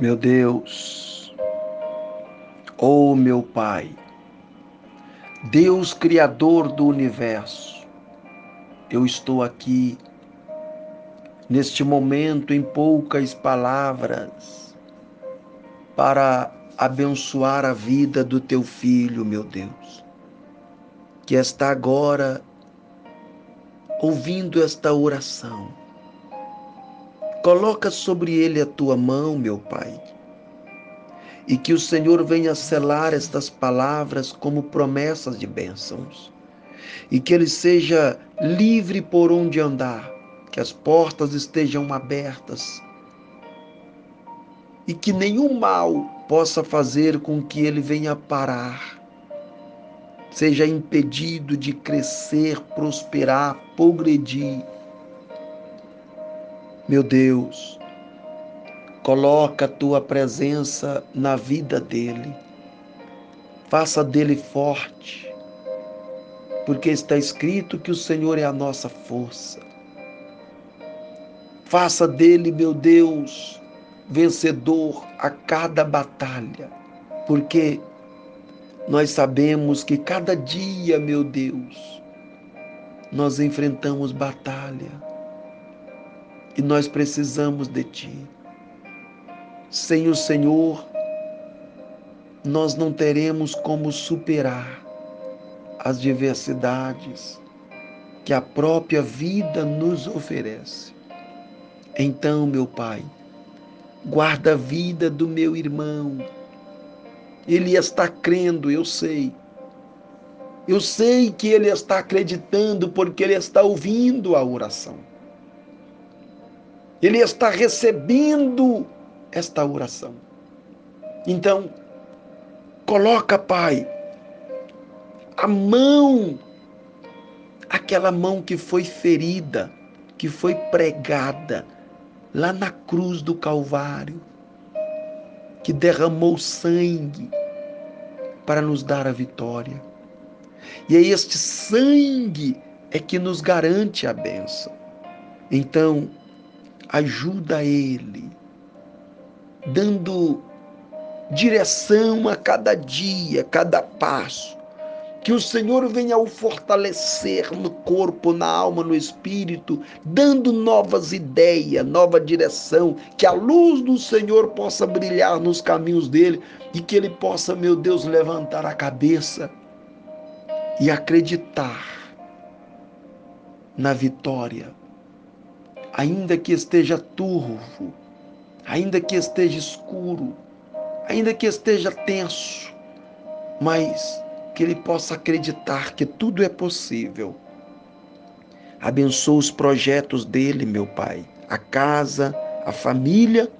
Meu Deus, oh meu Pai, Deus Criador do universo, eu estou aqui neste momento em poucas palavras para abençoar a vida do teu filho, meu Deus, que está agora ouvindo esta oração Coloca sobre ele a tua mão, meu Pai, e que o Senhor venha selar estas palavras como promessas de bênçãos, e que ele seja livre por onde andar, que as portas estejam abertas, e que nenhum mal possa fazer com que ele venha parar, seja impedido de crescer, prosperar, progredir meu Deus, coloca a tua presença na vida dele. Faça dele forte, porque está escrito que o Senhor é a nossa força. Faça dele, meu Deus, vencedor a cada batalha, porque nós sabemos que cada dia, meu Deus, nós enfrentamos batalha e nós precisamos de Ti. Sem o Senhor, nós não teremos como superar as diversidades que a própria vida nos oferece. Então, meu Pai, guarda a vida do meu irmão. Ele está crendo, eu sei. Eu sei que ele está acreditando porque ele está ouvindo a oração. Ele está recebendo esta oração. Então, coloca, Pai, a mão, aquela mão que foi ferida, que foi pregada lá na cruz do Calvário, que derramou sangue para nos dar a vitória. E é este sangue é que nos garante a bênção. Então, ajuda ele, dando direção a cada dia, cada passo. Que o Senhor venha o fortalecer no corpo, na alma, no espírito, dando novas ideias, nova direção, que a luz do Senhor possa brilhar nos caminhos dele e que ele possa, meu Deus, levantar a cabeça e acreditar na vitória ainda que esteja turvo, ainda que esteja escuro, ainda que esteja tenso, mas que ele possa acreditar que tudo é possível. Abençoa os projetos dele, meu Pai, a casa, a família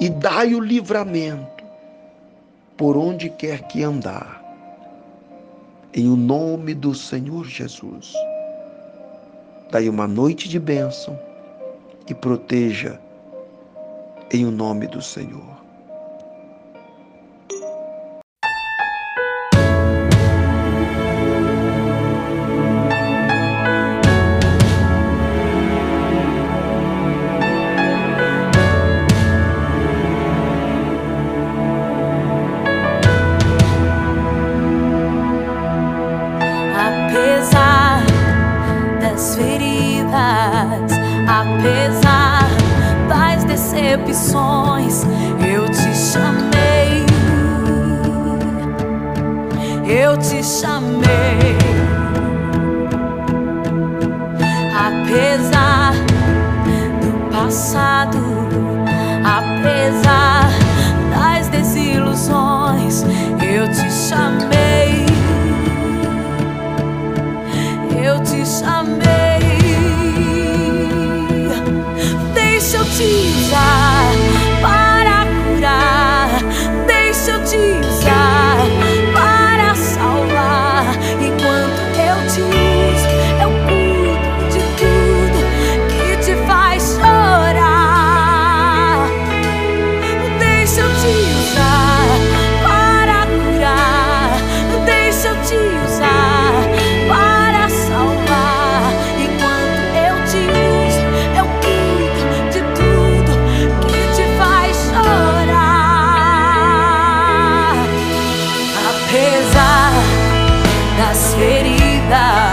e dai o livramento por onde quer que andar. Em o nome do Senhor Jesus. Dai uma noite de bênção e proteja em o nome do Senhor. Eu te chamei. Apesar do passado, apesar das desilusões, eu te chamei. Eu te chamei. das feridas.